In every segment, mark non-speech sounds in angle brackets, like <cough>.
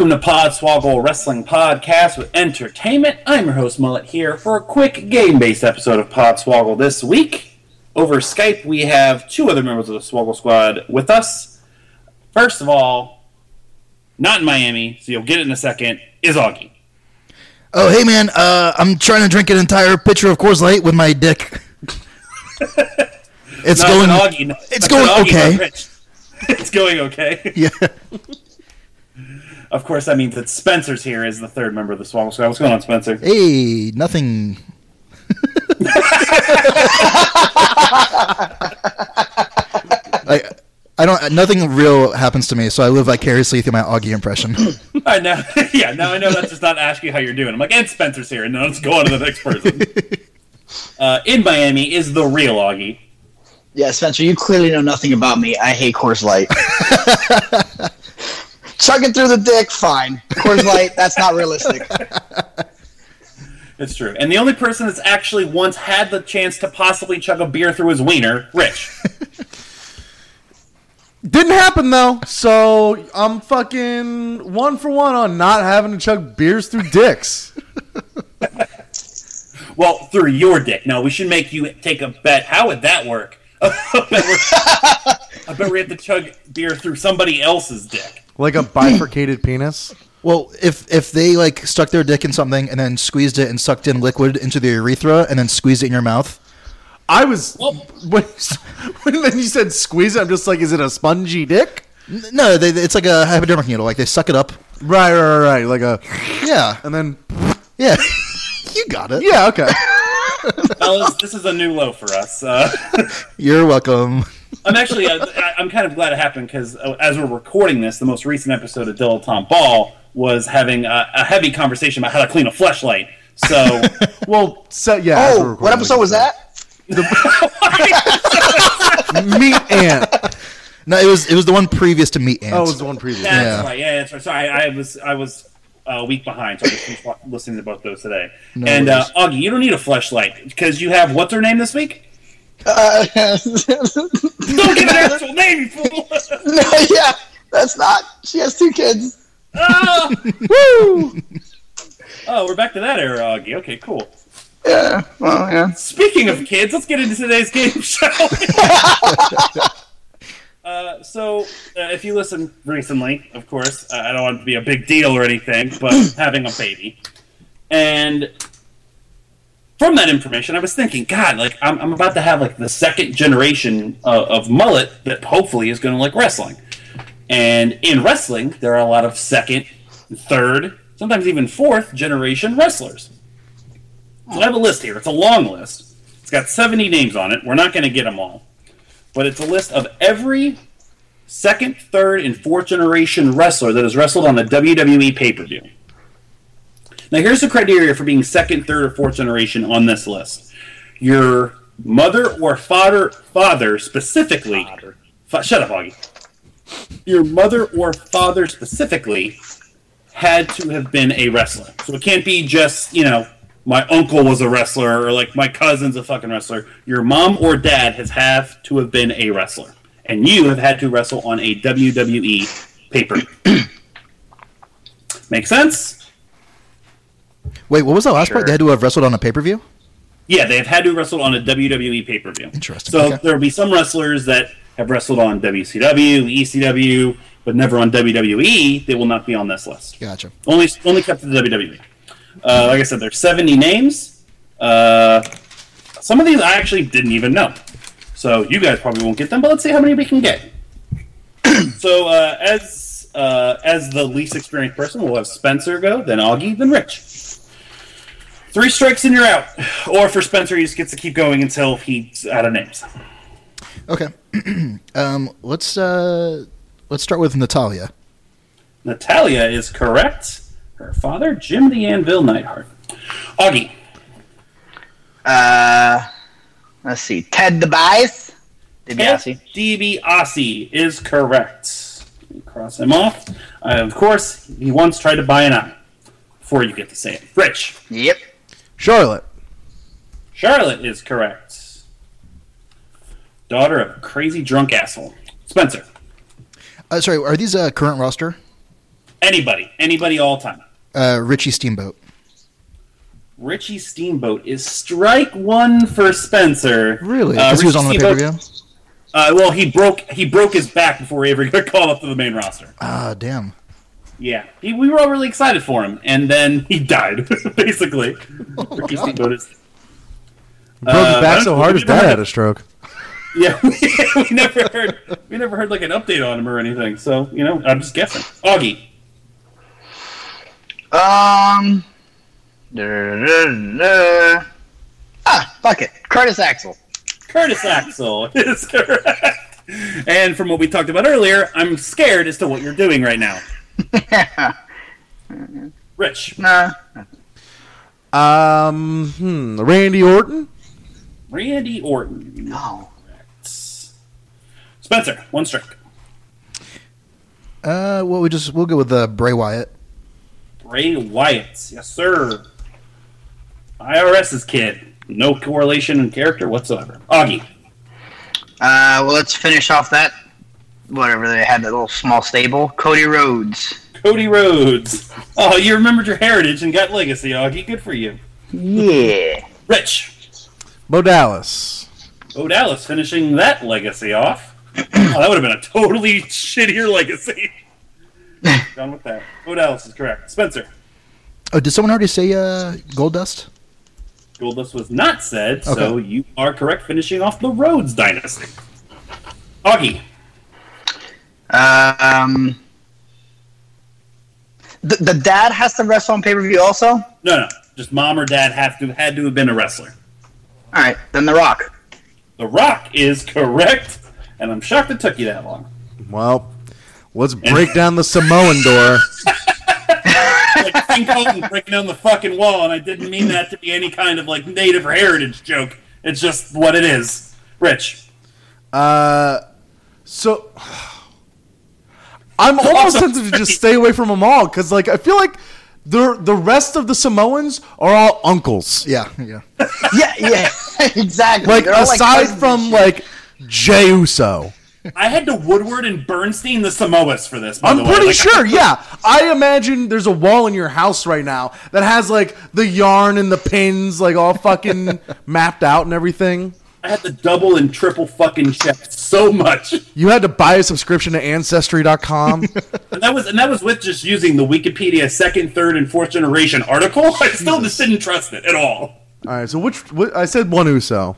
Welcome to Podswoggle Wrestling Podcast with Entertainment. I'm your host Mullet here for a quick game-based episode of Podswoggle this week. Over Skype, we have two other members of the Swoggle Squad with us. First of all, not in Miami, so you'll get it in a second, is Augie. Oh, hey man, uh, I'm trying to drink an entire pitcher of Coors Light with my dick. <laughs> it's Not going. Augie. no- it's going okay. <laughs> It's going okay. Yeah. <laughs> Of course, that means that Spencer's here as the third member of the Swoggle Squad. What's going on, Spencer? Hey, nothing. <laughs> I, I don't. Nothing real happens to me, so I live vicariously through my Augie impression. I know. <laughs> yeah, now I know that's just not asking you how you're doing. I'm like, and Spencer's here, and now let's go on to the next person. <laughs> uh, in Miami is the real Augie. Yeah, Spencer, you clearly know nothing about me. I hate Coors Light. Chugging through the dick, fine. Coors Light, that's not realistic. <laughs> It's true. And the only person that's actually once had the chance to possibly chug a beer through his wiener, Rich. <laughs> Didn't happen though, so I'm fucking one for one on not having to chug beers through dicks. <laughs> well, through your dick. No, we should make you take a bet. How would that work? I bet we're- I bet we have to chug beer through somebody else's dick. Like a bifurcated <clears throat> penis. well, if if they like stuck their dick in something and then squeezed it and sucked in liquid into the urethra and then squeezed it in your mouth, I was when, <laughs> when then you said squeeze it. I'm just like, is it a spongy dick? N- no, they, it's like a hypodermic needle. Like they suck it up. Right, right, right, right. Like a, Yeah, and then yeah. <laughs> you got it. yeah, okay. <laughs> Fellas, this is a new low for us. Uh, You're welcome. I'm actually, uh, I- I'm kind of glad it happened because uh, as we're recording this, the most recent episode of Dilettante Ball was having a, a heavy conversation about how to clean a flashlight. So, <laughs> Well, so, yeah. Oh, what episode was that? said. <laughs> Meat ant. No, it was it was the one previous to meat ants. Oh, it was the one previous. that's Yeah. right. Yeah, that's right. Sorry, I, I was I was a week behind, so I just finished listening to both those today. No and uh, worries. Augie, you don't need a flashlight because you have what's her name this week? Uh, <laughs> Don't give an actual name, you fool! <laughs> no, yeah, that's not. She has two kids. Ah! <laughs> Woo! Oh, we're back to that era, Augie. Okay, cool. Yeah, well, yeah. Speaking of kids, let's get into today's game, shall we? uh, so, uh, if you listened recently, of course, uh, I don't want it to be a big deal or anything, but <clears throat> having a baby. And from that information, I was thinking, God, like, I'm, I'm about to have, like, the second generation of, mullet that hopefully is going to like wrestling. And in wrestling, there are a lot of second, third, sometimes even fourth generation wrestlers. So I have a list here. It's a long list. It's got 70 names on it. We're not going to get them all. But it's a list of every second, third, and fourth generation wrestler that has wrestled on a WWE pay per view. Now, here's the criteria for being second, third, or fourth generation on this list. Your mother or father, father specifically. Fa- shut up, Augie. Your mother or father specifically had to have been a wrestler. So it can't be just, you know, my uncle was a wrestler or like my cousin's a fucking wrestler. Your mom or dad has have to have been a wrestler. And you have had to wrestle on a WWE paper. <clears throat> Make sense? Wait, what was the last part? They had to have wrestled on a pay per view. Yeah, they have had to wrestle on a WWE pay per view. Interesting, So okay. there will be some wrestlers that have wrestled on WCW, ECW, but never on WWE. They will not be on this list. Gotcha. Only only kept to the WWE. Uh, like I said, there's 70 names. Uh, some of these I actually didn't even know. So you guys probably won't get them, but let's see how many we can get. <clears throat> so uh, as uh, as the least experienced person, we'll have Spencer go, then Augie, then Rich. Three strikes and you're out. Or for Spencer, he just gets to keep going until he's out of names. Okay. <clears throat> um, let's uh, let's start with Natalya. Natalya is correct. Her father, Jim the Anvil Neidhart. Augie. Uh, let's see. Ted the DeBiase. DiBiase. DiBiase is correct. Cross him off. Uh, of course, he once tried to buy an eye. Before you get to say it. Rich. Yep. Charlotte. Charlotte is correct. Daughter of crazy drunk asshole. Spencer. Uh, sorry, are these uh, current roster? Anybody. Anybody all time. Uh, Richie Steamboat. Richie Steamboat is strike one for Spencer. Really? Uh, Because he was on the pay Steamboat- per view. Uh, well, he broke he broke his back before he ever got <laughs> called up to the main roster. Ah, damn. Yeah, he, we were all really excited for him, and then he died. <laughs> Basically, <laughs> Oh Ricky Steamboat is. Broke Uh, his back so hard his dad had a stroke. <laughs> Yeah, we, never heard we never heard like an update on him or anything. So you know, I'm just guessing. Augie, Um. da-da-da-da-da. Ah, fuck it. Curtis Axel. Curtis Axel is correct. And from what we talked about earlier, I'm scared as to what you're doing right now. <laughs> Rich, nah. Um, hmm, Randy Orton. Randy Orton. No. Spencer, one strike. Uh, well, we just we'll go with uh, Bray Wyatt. Bray Wyatt, yes sir. IRS's kid. No correlation in character whatsoever. Augie. Uh, well, let's finish off that. Whatever they had that little small stable. Cody Rhodes. Cody Rhodes. Oh, you remembered your heritage and got legacy, Augie. Good for you. Yeah. Rich. Bo Dallas. Bo Dallas finishing that legacy off. oh, that would have been a totally shittier legacy. <laughs> Done with that. Bo Dallas is correct. Spencer. Oh, did someone already say uh, Goldust? Goldust was not said, so you are correct finishing off the Rhodes dynasty. Augie. Um. The, the dad has to wrestle on pay per view also. No, no. Just mom or dad have to had to have been a wrestler. All right, then The Rock. The Rock is correct, and I'm shocked it took you that long. Well, let's break down the Samoan door. <laughs> Like King Kong breaking down the fucking wall, and I didn't mean that to be any kind of like native or heritage joke. It's just what it is. Rich. Uh, so I'm <laughs> almost tempted to just stay away from them all because, like, I feel like the the rest of the Samoans are all uncles. Yeah, yeah. <laughs> Yeah, yeah, <laughs> exactly. Like, They're all aside cousins from shit. like Jey Uso, I had to Woodward and Bernstein the Samoas for this. By I'm the way. pretty Like, sure. Yeah, I imagine there's a wall in your house right now that has like the yarn and the pins like all fucking mapped out and everything. I had to double and triple fucking check so much, You had to buy a subscription to Ancestry.com. <laughs> and that was and that was with just using the Wikipedia second, third, and fourth generation article. <laughs> I still just didn't trust it at all. all right, so which what, I said one Uso.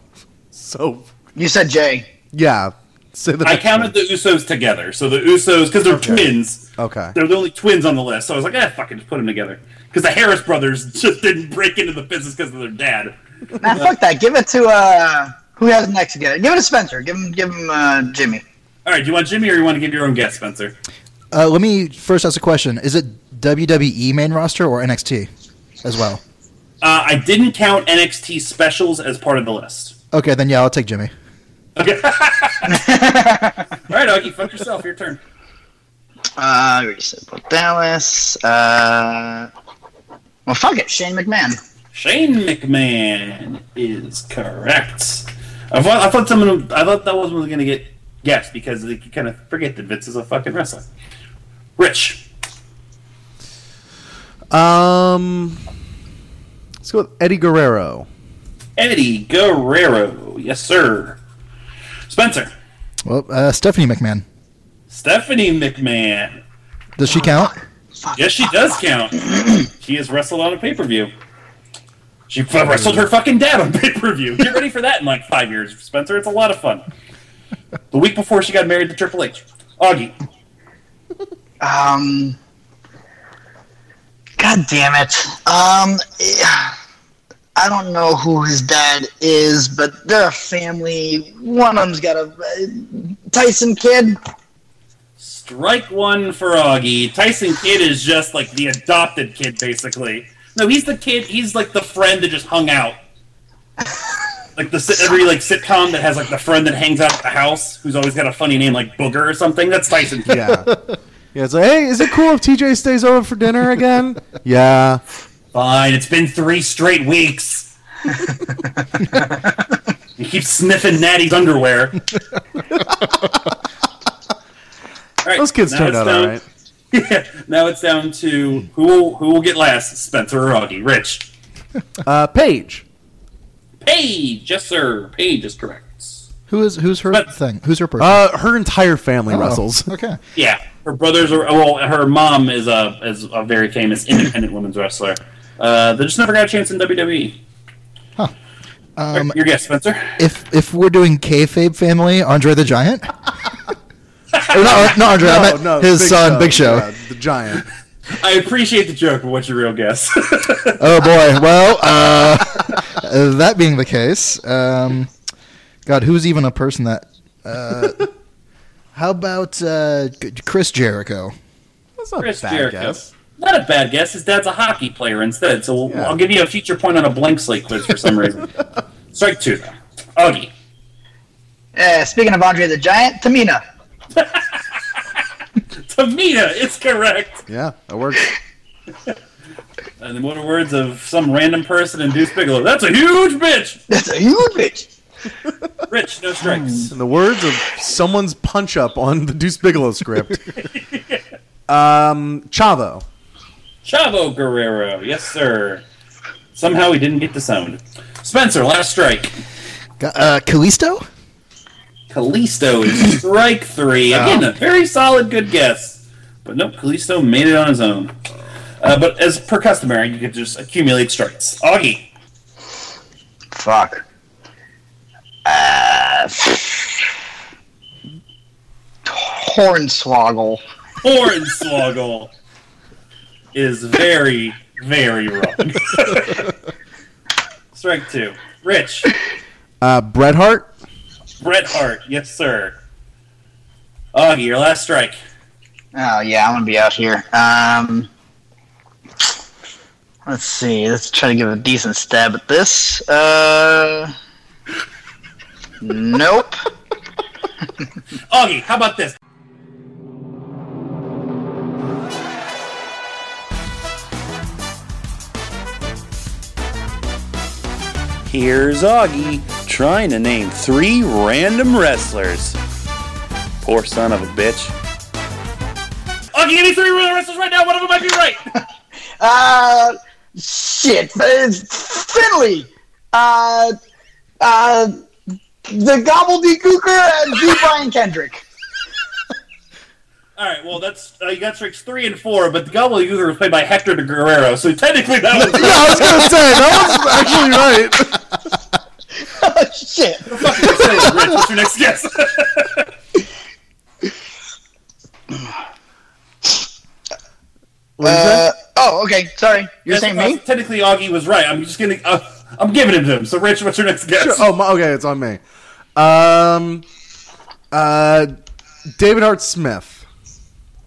So you said Jay. yeah, say the I next counted the Usos together, so the Usos because they're twins. Okay. They're the only twins on the list, so I was like, ah, fucking just put them together. Because the Harris brothers <laughs> just didn't break into the business because of their dad. Nah, fuck that. Give it to uh, who has next to get it? Give it to Spencer. Give him, give him uh, Jimmy. All right, do you want Jimmy or you want to give your own guess, Spencer? Uh, let me first ask a question: Is it WWE main roster or NXT as well? Uh, I didn't count NXT specials as part of the list. Okay, then yeah, I'll take Jimmy. Okay. <laughs> All right, Augie, fuck yourself. Your turn. Uh, I already said Bo Dallas. Uh, well, fuck it. Shane McMahon. Shane McMahon is correct. I thought, I thought someone, I thought that wasn't going to get guessed because they kind of forget that Vince is a fucking wrestler. Rich. Um, let's go with Eddie Guerrero. Eddie Guerrero. Yes, sir. Spencer. Well, uh, Stephanie McMahon. Stephanie McMahon. Does she count? Yes, she does count. <clears throat> she has wrestled on a pay per view. She f- wrestled her fucking dad on <laughs> pay per view. Get ready for that in like five years, Spencer. It's a lot of fun. The week before she got married to Triple H. Augie. Um. God damn it. Um. I don't know who his dad is, but they're a family. One of them's got a uh, Tyson Kidd. Strike one for Augie. Tyson Kidd is just like the adopted kid, basically. No, he's the kid. He's like the friend that just hung out. <laughs> Like the every like sitcom that has like the friend that hangs out at the house, who's always got a funny name like Booger or something. That's Tyson Kidd. Yeah. Yeah, it's like, hey, is it cool if TJ stays over for dinner again? <laughs> yeah. Fine. It's been three straight weeks. <laughs> you keep sniffing Natty's underwear. All right, Those kids now turned out all right. Yeah, <laughs> now it's down to who will, who will get last, Spencer or Augie. Rich. <laughs> Uh, Paige. Paige, yes sir. Paige is correct. Who is who's her But- thing? Who's her person? Uh, her entire family Oh, wrestles. <laughs> Okay. Yeah, her brothers are. Well, her mom is a is a very famous independent women's wrestler. Uh, they just never got a chance in WWE. Huh. Um, Your guess, Spencer. if if we're doing kayfabe family, Andre the Giant. Or not, not <laughs> Andre. I meant his son, Big Show. Yeah, the giant. <laughs> I appreciate the joke, but what's your real guess? <laughs> Oh boy. Well, uh, that being the case, um, God, who's even a person that? Uh, how about uh, Chris Jericho? That's not Chris a bad Jericho. guess. Not a bad guess. His dad's a hockey player instead, so Yeah. I'll give you a feature point on a blank slate quiz for some reason. Strike two, though. Augie. Uh, speaking of Andre the Giant, Tamina. <laughs> Tamina it's correct. Yeah, that works. <laughs> And in the words of some random person in Deuce Bigalow, that's a huge bitch. That's a huge bitch. <laughs> Rich, no strikes. In the words of someone's punch up on the Deuce Bigalow script. um, Chavo. Chavo Guerrero, yes sir. Somehow he didn't get the sound. Spencer, last strike. Uh, Kalisto? Kalisto is <laughs> strike three. Again, a very solid good guess. But nope, Kalisto made it on his own. Uh, but as per customary, you can just accumulate strikes. Augie. Fuck. Uh, Hornswoggle. Hornswoggle is very, very wrong. <laughs> strike two. Rich. Uh, Bret Hart. Bret Hart, yes sir. Augie, your last strike. Oh yeah, I'm gonna be out here. Um, let's see. Let's try to give a decent stab at this. Uh, <laughs> nope. Augie, how about this? Here's Augie trying to name three random wrestlers. Poor son of a bitch. Augie, give me three random wrestlers right now. One of them might be right. <laughs> Uh, shit. It's Finlay. Uh, uh, the gobbledygooker and D. Brian Kendrick. All right, well that's uh, you got strikes three and four, but the gobbledygooker was played by Hector de Guerrero, so technically that was. <laughs> Yeah, I was gonna say that was actually right. oh, <laughs> shit. Rich, what's your next guess? <laughs> What did you? Uh, oh, okay. Sorry. You're Yes, saying uh, me? Technically, Augie was right. I'm just gonna. Uh, I'm giving him to him. So, Rich, what's your next guess? Sure. Oh, my, okay, it's on me. Um, uh, David Hart Smith.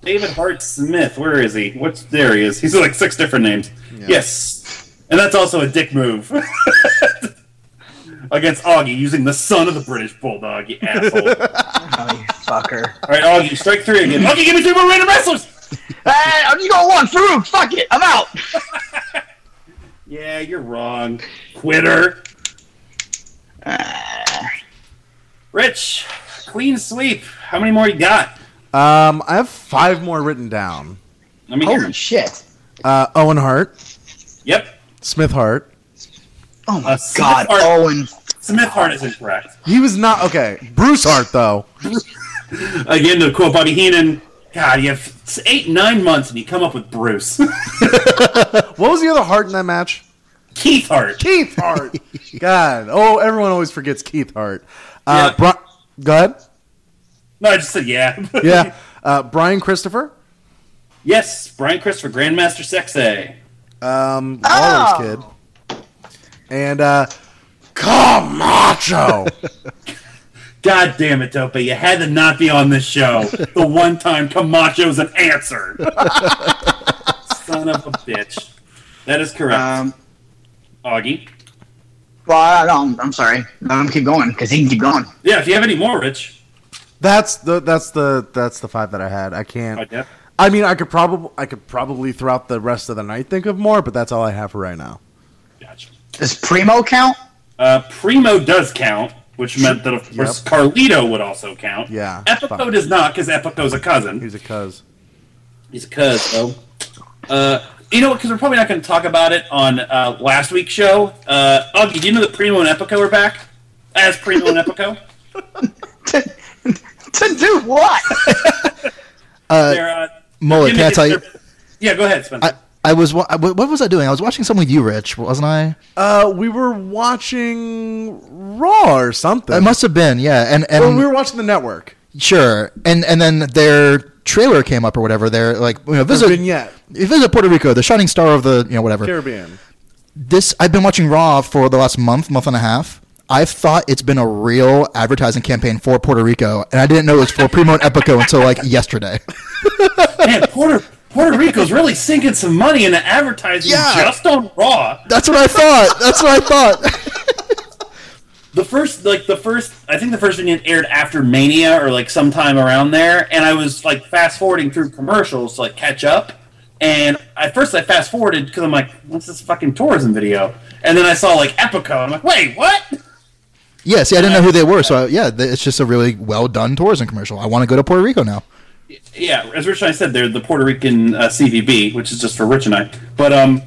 David Hart Smith. Where is he? What's there? He is. He's like six different names. Yes, and that's also a dick move <laughs> against Augie using the son of the British Bulldog. You asshole! All <laughs> Oh, you fucker. right, Augie, strike three again. <laughs> Augie, give me three more random wrestlers. Hey, I'm just going one. Farouk, fuck it. I'm out. Yeah, you're wrong, quitter. Uh, Rich, clean sweep. How many more you got? Um, I have five more written down. Let me hear. holy shit. Uh, Owen Hart, Yep. Smith Hart. Oh my Uh, Smith god, Hart- Owen. Smith Hart is incorrect. He was not okay. Bruce Hart though. <laughs> Again, to quote Bobby Heenan, God, you have eight, nine months and you come up with Bruce. <laughs> What was the other Hart in that match? Keith Hart. Keith Hart. <laughs> God. Oh, everyone always forgets Keith Hart. Uh, Yeah. Bri- go ahead. No, I just said yeah. <laughs> Yeah. Uh, Brian Christopher. yes, Brian Christopher, Grandmaster Sexay. Um, Oh. Kid. And uh, Camacho. <laughs> God damn it, Tope! You had to not be on this show. the one time Camacho's an answer. <laughs> Son of a bitch. That is correct. Um, Augie. well, I don't, I'm sorry. Let him keep going because he can keep going. Yeah, if you have any more, Rich. That's the that's the that's the five that I had. I can't. Yeah. I mean, I could probably I could probably throughout the rest of the night think of more, but that's all I have for right now. Gotcha. Does Primo count? Uh, Primo does count, which meant that of course Carlito would also count. Yeah, Epico fine. does not because Epico's a cousin. He's a cuz. He's a cuz though. Uh, you know what? Because we're probably not going to talk about it on uh, last week's show. Uh, Augie, do you know that Primo and Epico are back as Primo and Epico? <laughs> <laughs> to, <laughs> to do what? <laughs> Uh, They're, uh, Mullet, can I tell you? Yeah, go ahead, Spencer. I, I was wa- I- what was I doing? I was watching something with you, Rich, wasn't I? Uh, we were watching Raw or something. It must have been, yeah. And and Well, we were watching the network. sure, and and then their trailer came up or whatever. They're like, you know, The visit vignette, visit Puerto Rico, the shining star of the you know whatever. Caribbean. This I've been watching Raw for the last month, month and a half. I've thought it's been a real advertising campaign for Puerto Rico, and I didn't know it was for Primo and Epico until like <laughs> yesterday. Man, Puerto Puerto Rico's really sinking some money into advertising Yeah. just on Raw. That's what I thought. That's what I thought. The first, like the first, I think the first vignette aired after Mania or like sometime around there, and I was like fast forwarding through commercials to like catch up. And at first, I fast forwarded because I'm like, "What's this fucking tourism video?" And then I saw like Epico, and I'm like, "Wait, what?" Yeah, see, I didn't know who they were, so yeah, it's just a really well done tourism commercial. I want to go to Puerto Rico now. Yeah, as Rich and I said, they're the Puerto Rican uh, CVB, which is just for Rich and I. But um,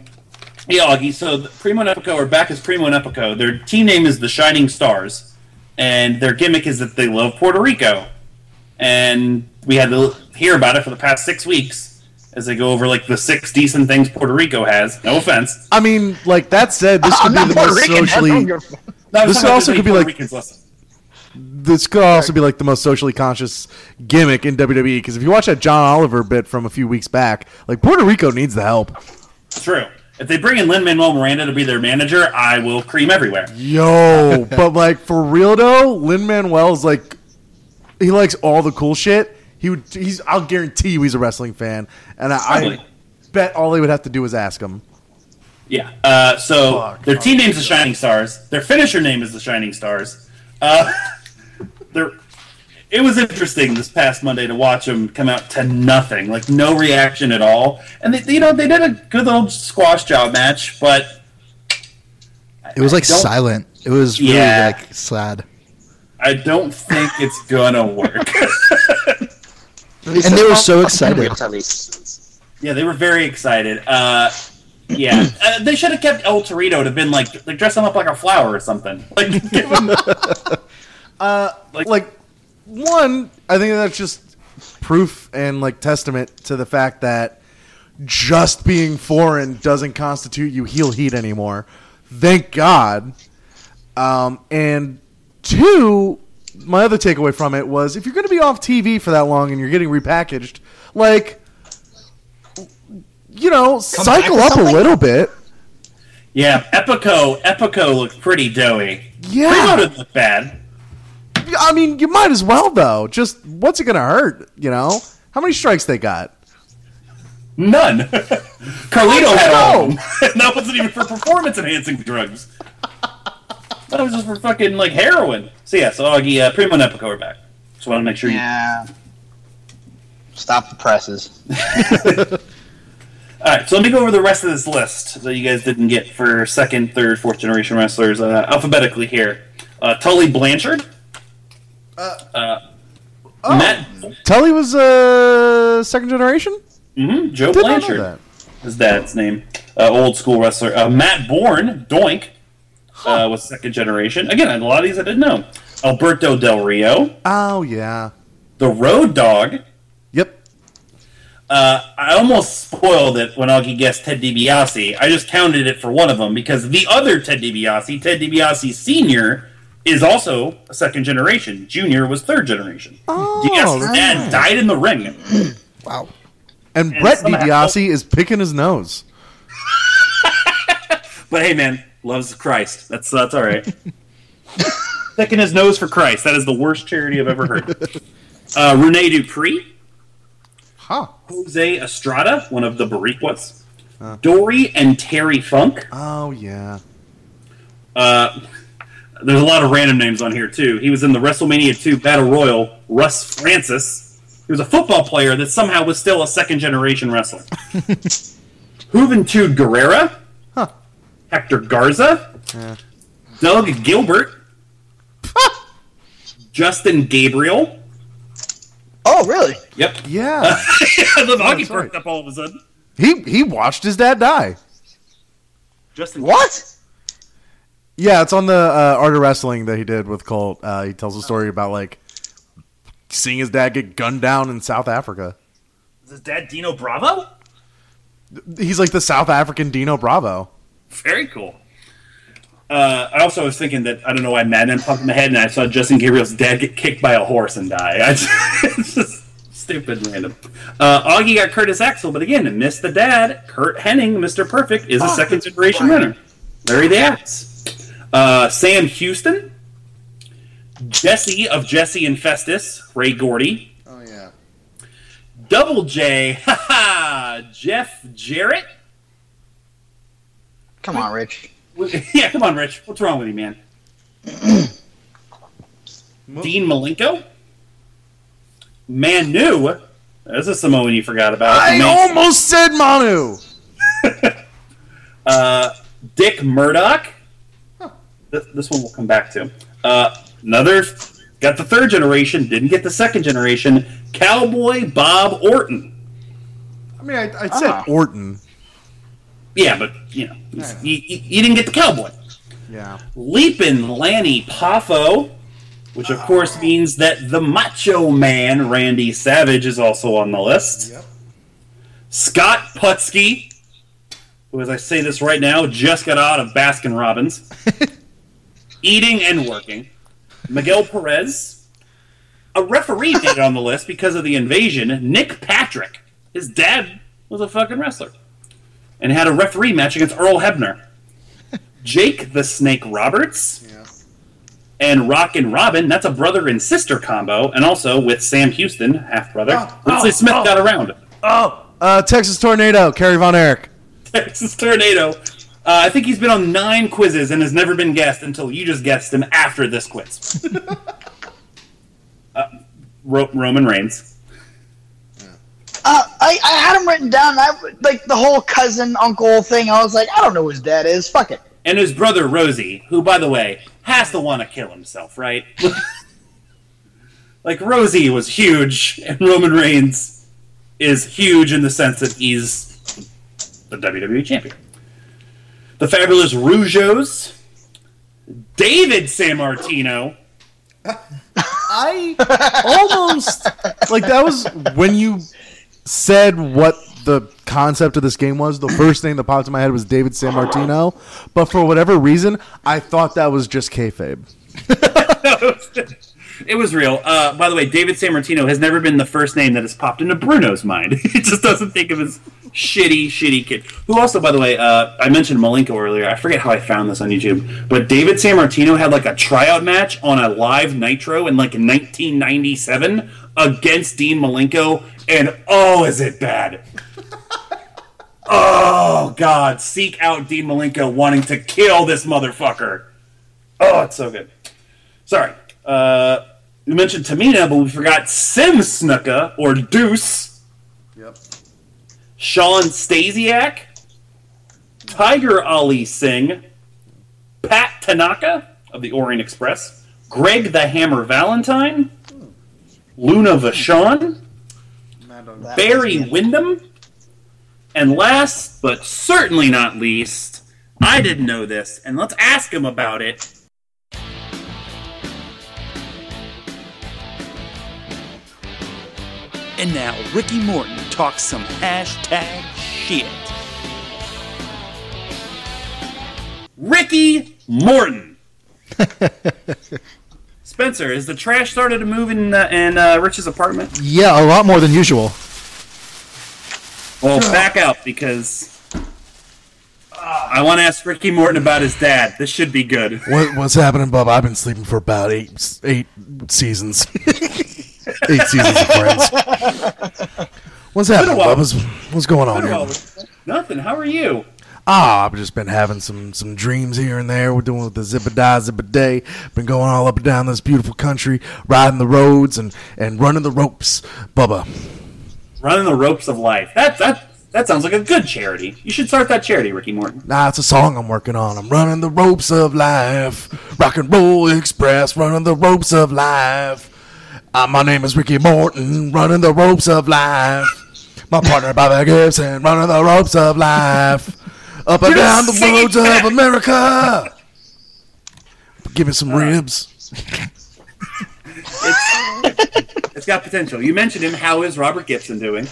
yeah, Augie. So the Primo and Epico are back as Primo and Epico. Their team name is the Shining Stars, and their gimmick is that they love Puerto Rico. And we had to hear about it for the past six weeks as they go over like the six decent things Puerto Rico has. No offense. I mean, like that said, this <laughs> I'm could be the Puerto most Rican. Socially. No, This also could be like- This could also be like the most socially conscious gimmick in WWE because if you watch that John Oliver bit from a few weeks back, like Puerto Rico needs the help. True. If they bring in Lin Manuel Miranda to be their manager, I will cream everywhere. Yo, <laughs> but like for real though, Lin Manuel's like he likes all the cool shit. He would. He's. I'll guarantee you, he's a wrestling fan, and I, I bet all they would have to do is ask him. Yeah. Uh, so Fuck. their team name's the Shining Stars. Their finisher name is the Shining Stars. Uh, <laughs> it was interesting this past Monday to watch them come out to nothing, like no reaction at all. And they, you know, they did a good little squash job match, but It was like silent. It was really Yeah. like sad. I don't think it's gonna work. <laughs> And they were so excited. Yeah, they were very excited. Uh, yeah, uh, they should have kept El Torito to have been like, like dress him up like a flower or something. <laughs> Like, give him, <laughs> Uh, Like- like, one, I think that's just proof and like testament to the fact that just being foreign doesn't constitute you heel heat anymore. Thank God. Um, and two, my other takeaway from it was if you're going to be off TV for that long and you're getting repackaged, like, you know, cycle up a little bit. yeah, Epico, Epico looked pretty doughy. Yeah. Primo didn't look bad. I mean, you might as well though. Just what's it going to hurt? You know, how many strikes they got? None. <laughs> Carlito had all of No. them. And that wasn't even for performance enhancing drugs. <laughs> That was just for fucking like heroin. So yeah, so Augie, uh, Primo and Epico are back. Just want to make sure you. Yeah. Stop the presses. <laughs> All right, so let me go over the rest of this list that you guys didn't get for second, third, fourth generation wrestlers uh, alphabetically here. Uh, Tully Blanchard. Uh, Matt. Tully was uh, second generation. mhm, Joe Did not Blanchard. that. his dad's name. Uh, old school wrestler. Uh, Matt Bourne, Doink, uh, was second generation. Again, a lot of these I didn't know. Alberto Del Rio, Oh yeah. the Road Dog. Yep. Uh, I almost spoiled it when Augie guessed Ted DiBiase. I just counted it for one of them because the other Ted DiBiase, Ted DiBiase Senior, is also a second generation. Junior was third generation. Oh, DiBiase's dad died in the ring. Wow. And, And Brett somehow- DiBiase is picking his nose. <laughs> But hey, man, loves Christ. That's that's all right. <laughs> picking his nose for Christ. That is the worst charity I've ever heard. <laughs> uh, Rene Dupree, Huh. Jose Estrada, one of the Boricuas, Dory and Terry Funk. Oh yeah. Uh, there's a lot of random names on here too. He was in the WrestleMania 2 Battle Royal. Russ Francis. He was a football player that somehow was still a second generation wrestler. <laughs> Juventud Guerrera. Huh. Hector Garza. Doug Gilbert. <laughs> Justin Gabriel. Oh, really? Yep. Yeah. <laughs> the hockey That's right. perked up all of a sudden. he he watched his dad die. Justin. What? Yeah, it's on the uh, Art of Wrestling that he did with Colt. Uh, he tells a story about like seeing his dad get gunned down in South Africa. Is his dad Dino Bravo? He's like the South African Dino Bravo. Very cool. Uh, I also was thinking that I don't know why Madman popped in my head, and I saw Justin Gabriel's dad get kicked by a horse and die. I just, <laughs> it's just stupid random. Uh, Augie got Curtis Axel, but again, missed the dad. Curt Hennig, Mr. Perfect, is a second generation winner. Larry the Axe. Uh, Sam Houston. Jesse of Jesse and Festus, Ray Gordy. Oh yeah. Double J, <laughs> haha, Jeff Jarrett. Come on, Rich. <laughs> Yeah, come on, Rich. What's wrong with you, man? Dean Malenko. Manu. There's a Samoan you forgot about. I Man- almost said Manu. <laughs> uh, Dick Murdoch. This, this one we'll come back to. Uh, another. Got the third generation. Didn't get the second generation. Cowboy Bob Orton. I mean, I, I said Ah. Orton. Yeah, but you know, he's- you, you, you didn't get the cowboy. Yeah. Leapin' Lanny Poffo, which of course ah. means that the Macho Man Randy Savage is also on the list. Yep. Scott Putski, who, as I say this right now, just got out of Baskin Robbins, <laughs> eating and working. Miguel Perez, a referee <laughs> made it on the list because of the invasion. Nick Patrick, his dad was a fucking wrestler, and had a referee match against Earl Hebner. <laughs> Jake the Snake Roberts Yeah. and Rockin' Robin. That's a brother and sister combo, and also with Sam Houston, half brother. Oh, oh, Smith oh. got around. Oh, uh, Texas Tornado, Kerry Von Erich. <laughs> Texas Tornado. Uh, I think he's been on nine quizzes and has never been guessed until you just guessed him after this quiz. <laughs> uh, Ro- Roman Reigns. Uh, I, I had him written down. I like the whole cousin uncle thing. I was like, I don't know who his dad is. Fuck it. And his brother Rosie, who, by the way, has to want to kill himself, right? <laughs> like, Rosie was huge, and Roman Reigns is huge in the sense that he's the WWE champion. The fabulous Rougeaus, David Sammartino. I almost like that was when you said what the concept of this game was. The first thing that popped in my head was David Sammartino, but for whatever reason, I thought that was just kayfabe. <laughs> it was real. Uh, by the way, David Sammartino has never been the first name that has popped into Bruno's mind. <laughs> he just doesn't think of his shitty, shitty kid. Who also, by the way, uh, I mentioned Malenko earlier. I forget how I found this on YouTube, but David Sammartino had like a tryout match on a live Nitro in like 1997 against Dean Malenko, and oh, is it bad! <laughs> oh God, seek out Dean Malenko wanting to kill this motherfucker. Oh, it's so good. Sorry. Uh, we mentioned Tamina, but we forgot Sim Snuka, or Deuce, Yep. Sean Stasiak, Tiger Ali Singh, Pat Tanaka of the Orient Express, Greg the Hammer Valentine, Luna Vachon, That Barry was good. Windham, and last but certainly not least, I didn't know this, and let's ask him about it. And now Ricky Morton talks some hashtag shit. Ricky Morton. <laughs> Spencer, is the trash started to move in uh, in uh, Rich's apartment? Yeah, a lot more than usual. Well, back out because I want to ask Ricky Morton about his dad. This should be good. What, what's happening, Bub? I've been sleeping for about eight eight seasons. <laughs> eight seasons of Friends. <laughs> What's happening, while. Bub? What's, what's going on here? Nothing. How are you? Ah, I've just been having some some dreams here and there. We're doing with the zip-a-die, zip-a-day. Been going all up and down this beautiful country, riding the roads and, and running the ropes. Bubba, Running the ropes of life. That that that sounds like a good charity. You should start that charity, Ricky Morton. Nah, it's a song I'm working on. I'm running the ropes of life. Rock and roll express, running the ropes of life. Uh, my name is Ricky Morton, running the ropes of life. My partner Bobby Gibson, running the ropes of life. Up and down the roads of America. Give me some ribs. It's got potential. You mentioned him. How is Robert Gibson doing?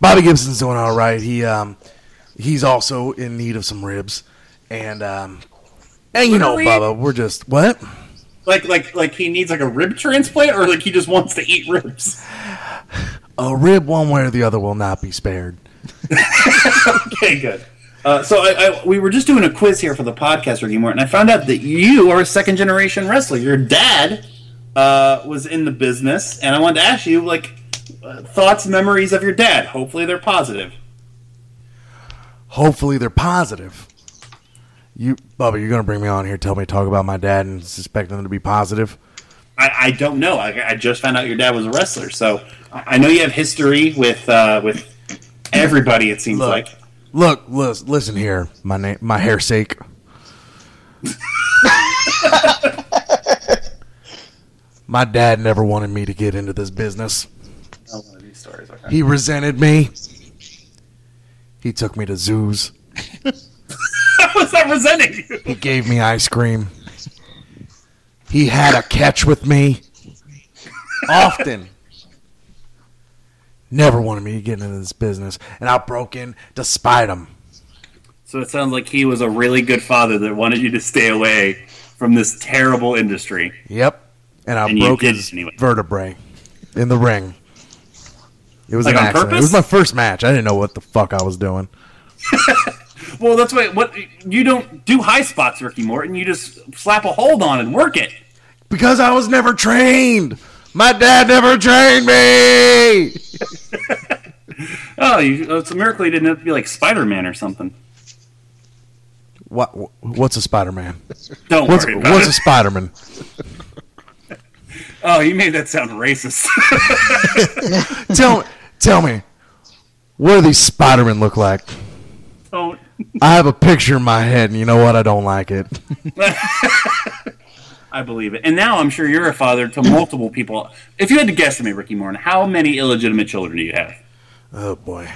Bobby Gibson's doing all right. He um, he's also in need of some ribs, and um, and you know, Really? Bubba, we're just what? Like like like he needs like a rib transplant, or like he just wants to eat ribs. A rib, one way or the other, will not be spared. <laughs> Okay, good. Uh, so I, I, we were just doing a quiz here for the podcast, Ricky Morton. I found out that you are a second generation wrestler. Your dad uh, was in the business, and I wanted to ask you like uh, thoughts, memories of your dad. Hopefully, they're positive. Hopefully, they're positive. You, Bubba, you're gonna bring me on here, tell me to talk about my dad, and suspect them to be positive. I, I don't know. I, I just found out your dad was a wrestler, so I I know you have history with uh, with everybody. It seems Look. like. Look, listen, listen here, my name, my hair sake. <laughs> my dad never wanted me to get into this business. Oh, one of these stories. Okay. He resented me. He took me to zoos. <laughs> How was that presenting you? He gave me ice cream. He had a catch with me. <laughs> Often. Never wanted me to get into this business. And I broke in despite him. So it sounds like he was a really good father that wanted you to stay away from this terrible industry. Yep. And I And broke his anyway. vertebrae in the ring. It was Like an on accident. It was my first match. I didn't know what the fuck I was doing. <laughs> Well, that's why what you don't do high spots, Ricky Morton. You just slap a hold on and work it. Because I was never trained. My dad never trained me. <laughs> Oh, you, oh, it's a miracle you didn't have to be like Spider Man or something. What? What's a Spider Man? Don't What's worry about what's a. Spider Man? <laughs> Oh, you made that sound racist. <laughs> tell tell me, what do these Spider Men look like? Don't. I have a picture in my head, and you know what? I don't like it. I believe it. And now I'm sure you're a father to multiple people. If you had to guess for me, Ricky Morton, how many illegitimate children do you have? Oh boy,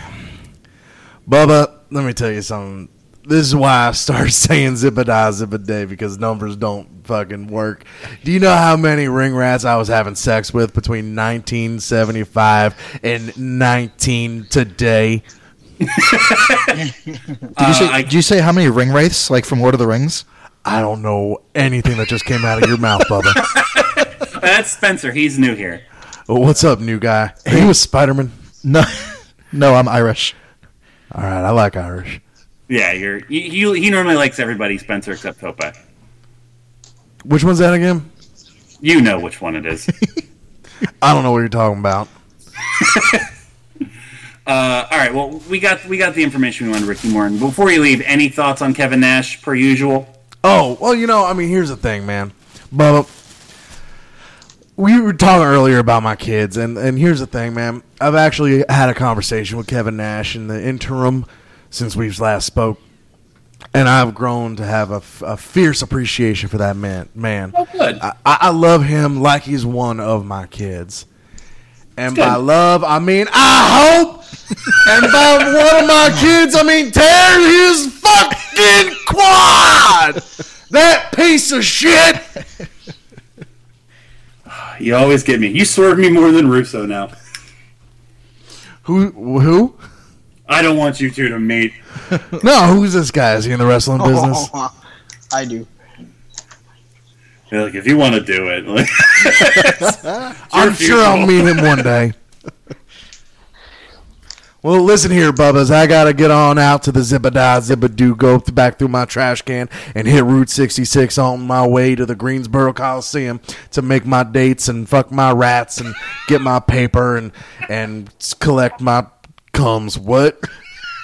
Bubba, let me tell you something. This is why I started <laughs> saying zip a die, zip a day because numbers don't fucking work. Do you know how many ring rats I was having sex with between 1975 and 19 today? <laughs> Did you Uh, say? I- did you say how many ring wraiths, like from Lord of the Rings? I don't know anything that just came out of your mouth, Bubba. <laughs> That's Spencer. He's new here. Oh, What's up, new guy? He was a Spider Man? No, <laughs> no, I'm Irish. All right, I like Irish. Yeah, you're. He, he, he normally likes everybody, Spencer, except Tope. Which one's that again? You know which one it is. <laughs> I don't know what you're talking about. Uh, all right. Well, we got we got the information we wanted, Ricky Morton. Before you leave, any thoughts on Kevin Nash, per usual? Oh, well, you know, I mean, here's the thing, man. Bubba, we were talking earlier about my kids, and, and here's the thing, man. I've actually had a conversation with Kevin Nash in the interim since we've last spoke, and I've grown to have a, a fierce appreciation for that man. Man, Oh, good. I I love him like he's one of my kids. And by love, I mean I hope. And by one of my kids, I mean tear his fucking quad. That piece of shit. You always get me. You swerve me more than Russo now. Who? Who? I don't want you two to meet. <laughs> No, who's this guy? Is he in the wrestling <laughs> business? I do. You're like, if you want to do it, like, <laughs> I'm sure I'll meet him one day. Well, listen here, Bubbas. I gotta get on out to the Zibada Zibadoo, go back through my trash can, and hit Route 66 on my way to the Greensboro Coliseum to make my dates and fuck my rats and get my paper and and collect my cums. What?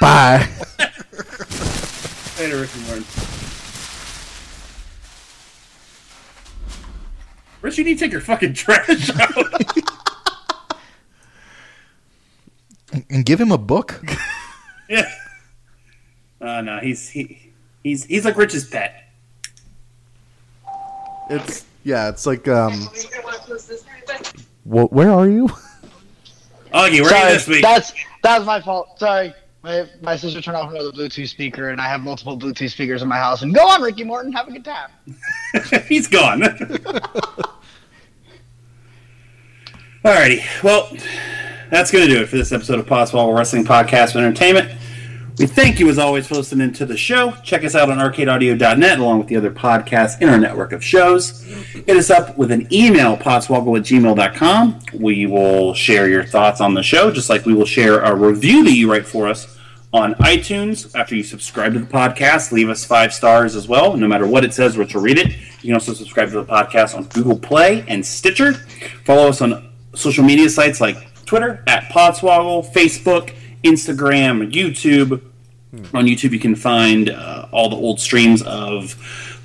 Bye. Later, Rick and Morton. Rich, you need to take your fucking trash out. <laughs> And give him a book. <laughs> yeah. Uh, no, he's he, he's he's like Rich's pet. It's yeah. It's like um. What? Where are you? <laughs> Augie, where are Sorry, you this week? that's that was my fault. Sorry. My, my sister turned off another Bluetooth speaker, and I have multiple Bluetooth speakers in my house. And go on, Ricky Morton, have a good time. <laughs> He's gone. Alrighty, well, that's going to do it for this episode of Podswoggle Wrestling Podcast Entertainment. We thank you as always for listening to the show. Check us out on arcadeaudio.net along with the other podcasts in our network of shows. Hit us up with an email, podswoggle at gmail.com. We will share your thoughts on the show, just like we will share a review that you write for us on iTunes. After you subscribe to the podcast, leave us five stars as well. No matter what it says, Rich will read it. You can also subscribe to the podcast on Google Play and Stitcher. Follow us on social media sites like Twitter at Podswoggle, Facebook, Instagram, YouTube. On YouTube, you can find uh, all the old streams of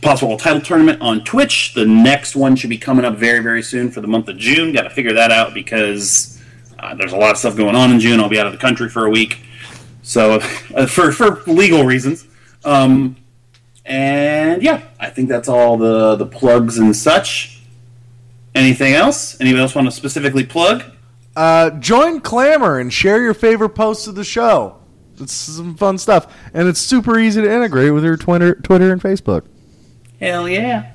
Podswoggle Title Tournament on Twitch. The next one should be coming up very, very soon for the month of June. Got to figure that out because uh, there's a lot of stuff going on in June. I'll be out of the country for a week, so <laughs> uh, for for legal reasons. Um, and yeah, I think that's all the the plugs and such. Anything else? Anybody else want to specifically plug? Uh, join Clammr and share your favorite posts of the show. It's some fun stuff, and it's super easy to integrate with your Twitter, Twitter and Facebook. Hell yeah!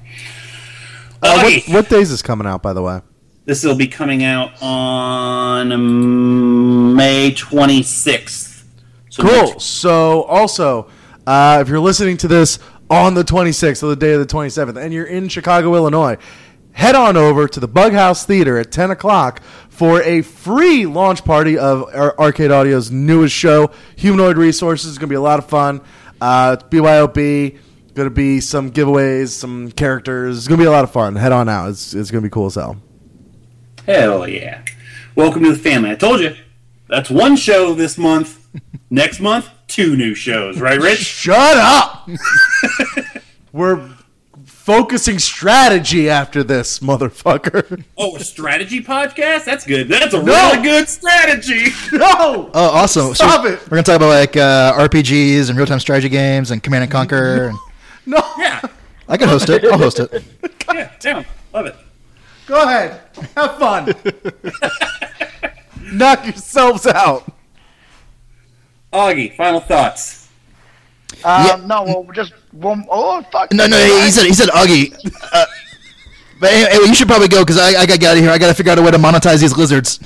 Uh, what, what day is this coming out, by the way? this will be coming out on um, May 26th. So Cool. next- So, also, uh, if you're listening to this on the 26th, or the day of the 27th, and you're in Chicago, Illinois, head on over to the Bughouse Theater at 10 o'clock for a free launch party of Ar- Arcade Audio's newest show, Humanoid Resources. It's going to be a lot of fun. Uh, it's BYOB. Going to be some giveaways, some characters. It's going to be a lot of fun. Head on out. It's, it's going to be cool as hell. Hell yeah! Welcome to the family. I told you, that's one show this month. Next month, two new shows. Right, Rich? <laughs> Shut up! <laughs> We're focusing strategy after this, motherfucker. <laughs> Oh, a strategy podcast? That's good. That's a No. really good strategy. <laughs> No! Oh, awesome! Stop so it. We're gonna talk about like uh, RPGs and real-time strategy games and Command and Conquer. And No! Yeah, I can host it. I'll host it. <laughs> yeah, down. Love it. Go ahead. Have fun. Knock yourselves out. Augie, final thoughts. Um, Yeah. No, well, just one oh fuck. No, no, he said he said Uggy. Uh, but anyway, you should probably go because I, I got to get out of here. I got to figure out a way to monetize these lizards.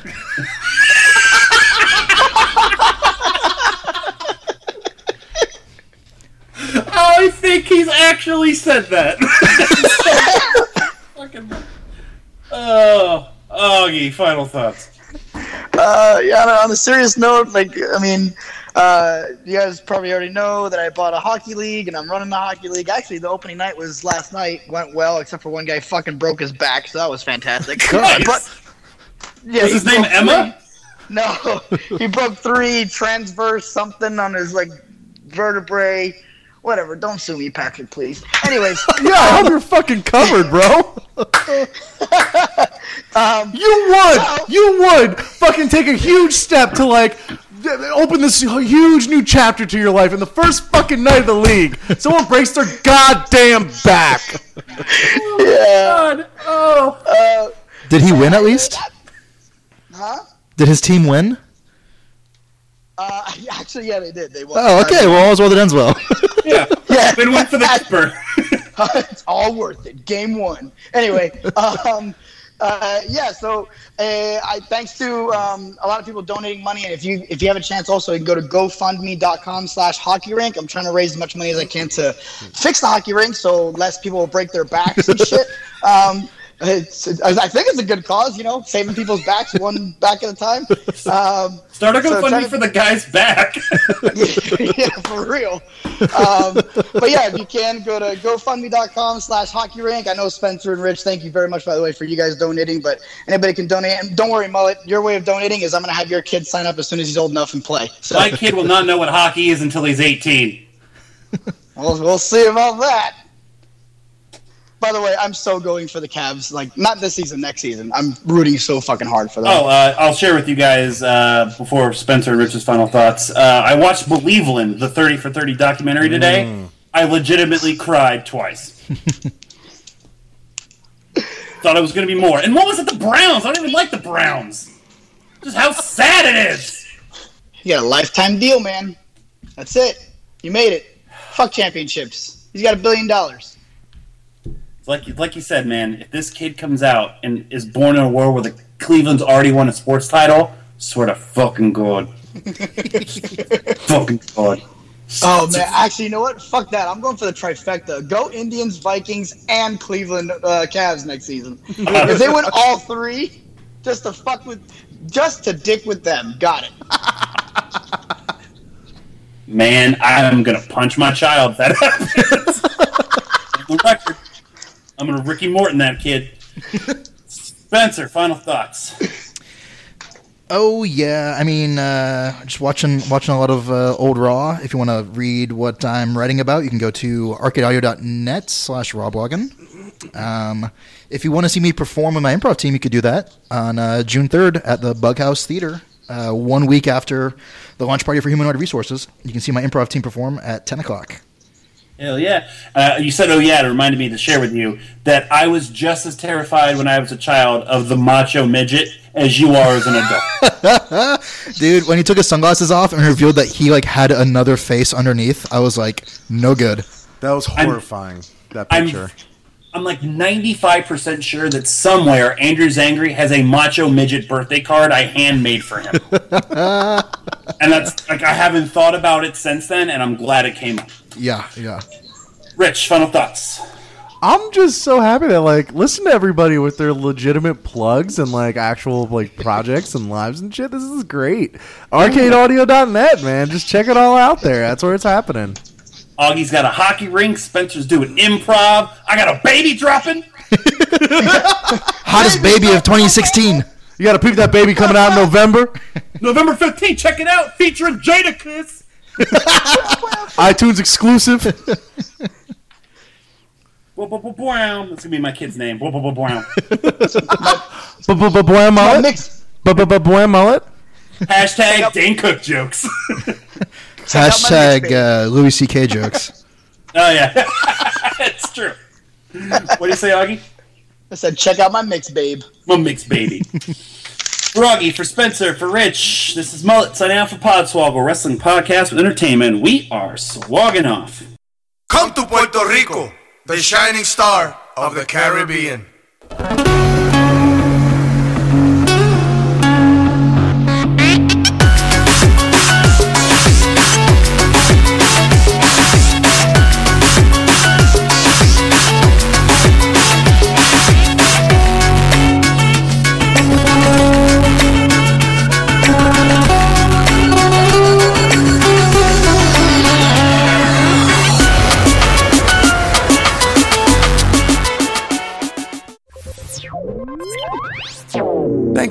I think he's actually said that. Fucking. Oh, Augie, final thoughts. Uh, yeah. On a serious note, like I mean, uh, you guys probably already know that I bought a hockey league and I'm running the hockey league. Actually, the opening night was last night. Went well, except for one guy fucking broke his back, so that was fantastic. <laughs> Nice. But yeah, Was his name Emma? three- No, <laughs> he broke three transverse something on his like vertebrae. Whatever. Don't sue me, Patrick, please. Anyways, <laughs> Yeah, I hope you're fucking covered, bro. um, You would. You would fucking take a huge step to like open this huge new chapter to your life in the first fucking night of the league. Someone breaks their goddamn back. <laughs> yeah. God. Oh. Uh, Did he win at least? huh? Did his team win? Uh, <laughs> actually, yeah, they did. They won. Oh, okay. Well, all's well that ends well. <laughs> Yeah. Yeah. Been one for the keeper. it's all worth it. Game one. Anyway, um, uh, yeah. So, uh, I thanks to um, a lot of people donating money, and if you if you have a chance, also you can go to GoFundMe.com/slash Hockey Rink. I'm trying to raise as much money as I can to fix the hockey rink, so less people will break their backs and <laughs> shit. Um, It's, I I think it's a good cause, you know, saving people's backs <laughs> one back at a time. Um, Start a GoFundMe to- for the guy's back. <laughs> <laughs> yeah, for real. Um, but yeah, if you can go to GoFundMe.com slash Hockey Rink. I know Spencer and Rich. Thank you very much, by the way, for you guys donating. But anybody can donate. And don't worry, Mullet. Your way of donating is I'm going to have your kid sign up as soon as he's old enough and play. So My kid will not know what hockey is until he's 18. we'll, we'll see about that. By the way, I'm so going for the Cavs. Like not this season, next season. I'm rooting so fucking hard for them. Oh, uh, I'll share with you guys uh, before Spencer and Rich's final thoughts. Uh, I watched Believeland, the 30 for 30 documentary today. I legitimately cried twice. <laughs> Thought it was going to be more. And what was it? The Browns. I don't even like the Browns. Just how sad it is. You got a lifetime deal, man. That's it. You made it. Fuck championships. He's got a billion dollars. Like like you said, man. If this kid comes out and is born in a world where the Cleveland's already won a sports title, swear to fucking god, <laughs> fucking god. Oh man, actually, you know what? Fuck that. I'm going for the trifecta. Go Indians, Vikings, and Cleveland uh, Cavs next season. <laughs> if they win all three, just to fuck with, just to dick with them. Got it. Man, I'm gonna punch my child if that happens. <laughs> The record. I'm gonna Ricky Morton that kid. Spencer, final thoughts. Oh yeah, I mean, uh, just watching watching a lot of uh, old Raw. If you want to read what I'm writing about, you can go to arcadeaudio.net slash rawblogging. Um, if you want to see me perform with my improv team, you could do that on uh, June 3rd at the Bughouse Theater. Uh, one week after the launch party for Humanoid Resources, you can see my improv team perform at 10 o'clock. Hell yeah. Uh, you said, oh yeah, it reminded me to share with you that I was just as terrified when I was a child of the macho midget as you are as an adult. <laughs> Dude, when he took his sunglasses off and revealed that he like had another face underneath, I was like, no good. That was horrifying. that I'm- picture. I'm like 95% sure that somewhere Andrew Zangri has a macho midget birthday card I handmade for him. <laughs> and that's like, I haven't thought about it since then, and I'm glad it came up. Yeah, yeah. Rich, final thoughts. I'm just so happy that like listen to everybody with their legitimate plugs and like actual like projects and lives and shit. This is great. Arcadeaudio.net, man. Just check it all out there. That's where it's happening. Augie's got a hockey rink. Spencer's doing improv. I got a baby dropping. <laughs> Hottest baby of 2016. You got to peep that baby coming out in November. November 15th. Check it out. Featuring Jada Jadakiss. iTunes exclusive. That's gonna be my kid's name. Mullet. mix. Boy mullet. Hashtag Dane Cook jokes. oh Hashtag uh, Louis C.K. jokes. Oh yeah, it's true. What do you say, Augie? I said, check out my mix, babe. My mix, baby. Augie, for Spencer, for Rich, this is Mullet signing out for Podswoggle Wrestling Podcast with Entertainment. We are swagging off. Come to Puerto Rico, the shining star of the Caribbean.